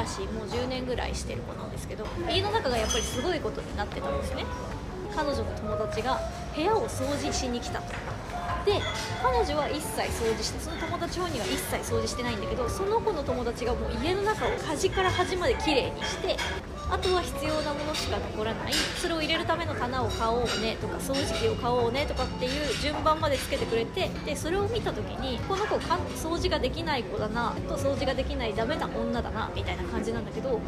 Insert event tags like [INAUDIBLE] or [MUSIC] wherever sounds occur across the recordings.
らしもう10年ぐらいしてる子なんですけど家の中がやっぱりすごいことになってたんですね。彼女の友達が部屋を掃除しに来たと。で彼女は一切掃除してその友達本人は一切掃除してないんだけどその子の友達がもう家の中を端から端まで綺麗にしてあとは必要なものしか残らない。それを入れるための棚を買おうねとか掃除機を買おうねとかっていう順番までつけてくれてでそれを見た時にこの子か掃除ができない子だなと掃除ができないダメな女だなみたいな感じなんだけど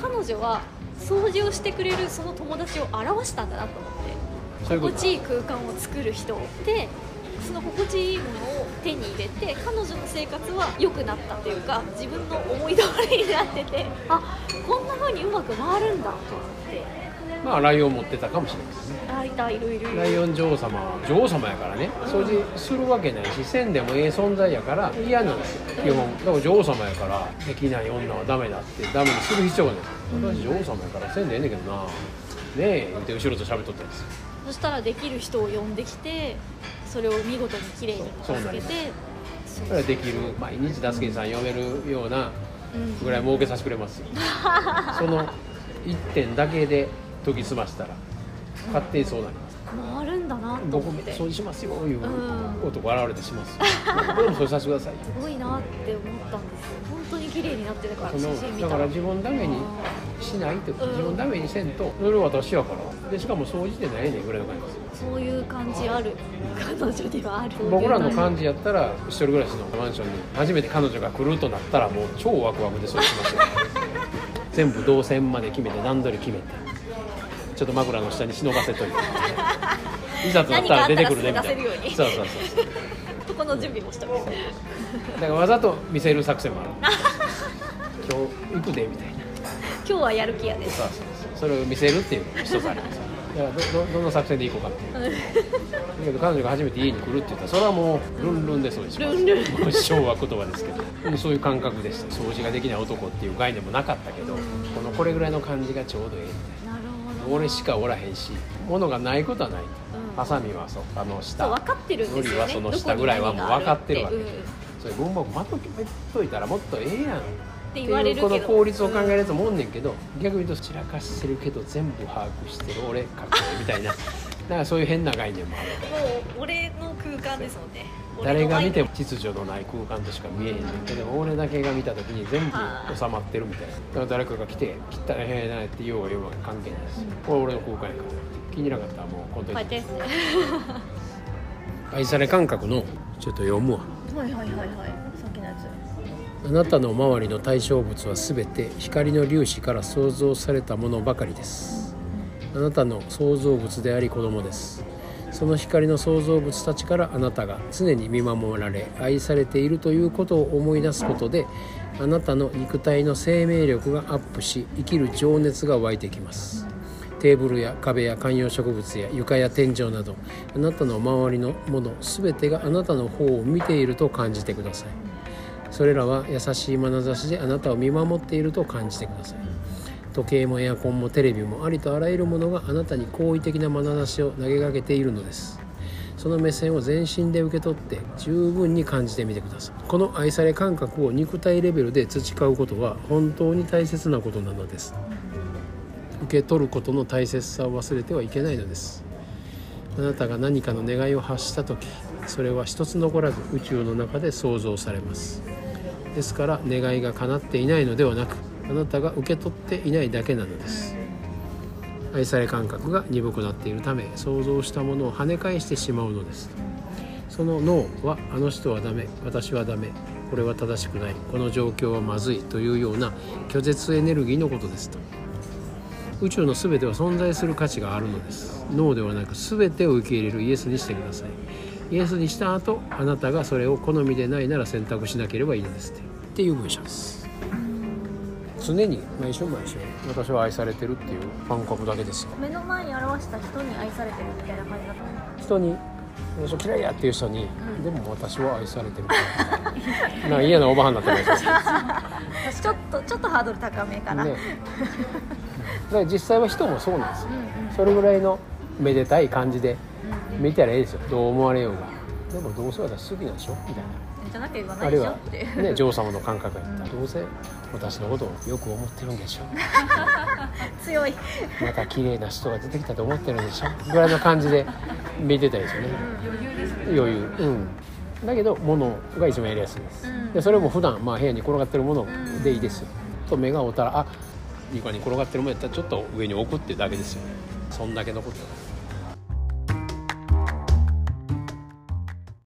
彼女は掃除をしてくれるその友達を表したんだなと思って。心地いい空間を作る人でその心地いいものを手に入れて彼女の生活は良くなったというか自分の思い通りになってて。あこんな風にう。まく回るんだと思ってまあライオン持ってたかもしれないですね。あいたいるいる。ライオン女王様は女王様やからね。掃除するわけないしせんでもええ存在やから嫌なんですよ。基本。だから女王様やからできない女はダメだって。ダメにする必要がない。私女王様やからせんでええねんけどな。ねえ言って後ろと喋っとったんですよ。そしたらできる人を呼んできてそれを見事に綺麗に片付けてそれはできる。毎日助けさん呼べるようなうんぐらい儲けさせてくれますよ。[LAUGHS] その1点だけで研ぎ澄ましたら勝手にそうなります回るんだなと僕思って。す掃除しますよいううん。男現れてします。よ [LAUGHS] 僕でも掃除させてください。ごいなって思ったんですよ。本当に綺麗になってたからだから自分ダメにしないってうん。自分ダメにせんとそれは私やから。でしかも掃除でないねんぐらいの感じ。ですよそういう感じある。彼女にはある。僕らの感じやったら一人暮らしのマンションに初めて彼女が来るとなったらもう超ワクワクで掃除しますよ全部動線まで決めて段取り決めてちょっと枕の下に忍ばせといて。[LAUGHS] いざとなったら出てくるねみたいな。そうそうそうそこの準備もしたみたいだからわざと見せる作戦もある。[LAUGHS] 今日行くでみたいな。今日はやる気やで。そうそうそう。それを見せるっていうのも一つあります。だからどどどの作戦で行こうかっていう。だけど彼女が初めて家に来るって言ったらそれはもうルンルンでそうでしょ。ルンルン。昭和言葉ですけど。でもそういう感覚でした。掃除ができない男っていう概念もなかったけどこのこれぐらいの感じがちょうどええ。みたいな俺しかおらへんし物がないことはない。うん。ハサミはそうあの下。分かってるんですよね。はその下ぐらいはもう分かってるわけ。どこに何があるそれ文房具まとめといたらもっとええやんって言われるこの効率を考えるやつもおんねんけど逆に言うと散らかしてるけど全部把握してる俺かっこいいみたいな。だからそういう変な概念もある。もう俺の空間ですもんね誰が見てもも秩序のない空間としか見えへんねんけど俺だけが見た時に全部収まってるみたいな。だから誰かが来て「汚い部屋やな」って言おうが言おうが関係ないです、これ俺の空間やから。気になかったらもうこうやって。愛され感覚のちょっと読むわ。はいはいはいはい。さっきのやつあなたの周りの対象物はすべて光の粒子から創造されたものばかりです。あなたの創造物であり子供です。その光の創造物たちからあなたが常に見守られ愛されているということを思い出すことであなたの肉体の生命力がアップし生きる情熱が湧いてきます。テーブルや壁や観葉植物や床や天井などあなたの周りのもの全てがあなたの方を見ていると感じてください。それらは優しい眼差しであなたを見守っていると感じてください。時計もエアコンもテレビもありとあらゆるものがあなたに好意的な眼差しを投げかけているのです。その目線を全身で受け取って十分に感じてみてください。この愛され感覚を肉体レベルで培うことは本当に大切なことなのです。受け取ることの大切さを忘れてはいけないのです。あなたが何かの願いを発した時それは一つ残らず宇宙の中で創造されます。ですから願いが叶っていないのではなくあなたが受け取っていないだけなのです。愛され感覚が鈍くなっているため想像したものを跳ね返してしまうのです。その脳はあの人はダメ私はダメこれは正しくないこの状況はまずいというような拒絶エネルギーのことですと。宇宙の全ては存在する価値があるのです。脳ではなく全てを受け入れるイエスにしてください。イエスにした後あなたがそれを好みでないなら選択しなければいいのです。ってっていう文章です。常に毎週毎週私は愛されてるっていう感覚だけですよ。目の前に表した人に愛されてるみたいな感じだったの？人に私嫌いやっていう人に、でも私は愛されてる。からな嫌なおばはんになってないです。[LAUGHS] 私ちょっとちょっとハードル高めかな、ね、だから実際は人もそうなんですよ。うんうん。それぐらいのめでたい感じで見たらええですよ。どう思われようが。でもどうせ私好きなんでしょ？みたいじゃなきゃ言わなないでしょ？あるいはね女王様の感覚やったら、うん。どうせ私のことをよく思ってるんでしょ？[LAUGHS] 強い、また綺麗な人が出てきたと思ってるんでしょ？ぐらいの感じで見てたりですよね。余裕ですね。余裕。うん。だけど物が一番やりやすいです、うん。でそれも普段まあ部屋に転がってるものでいいですよ、と目が合うたらあ床に転がってるもんやったらちょっと上に置くっていうだけですよね。そんだけのことだ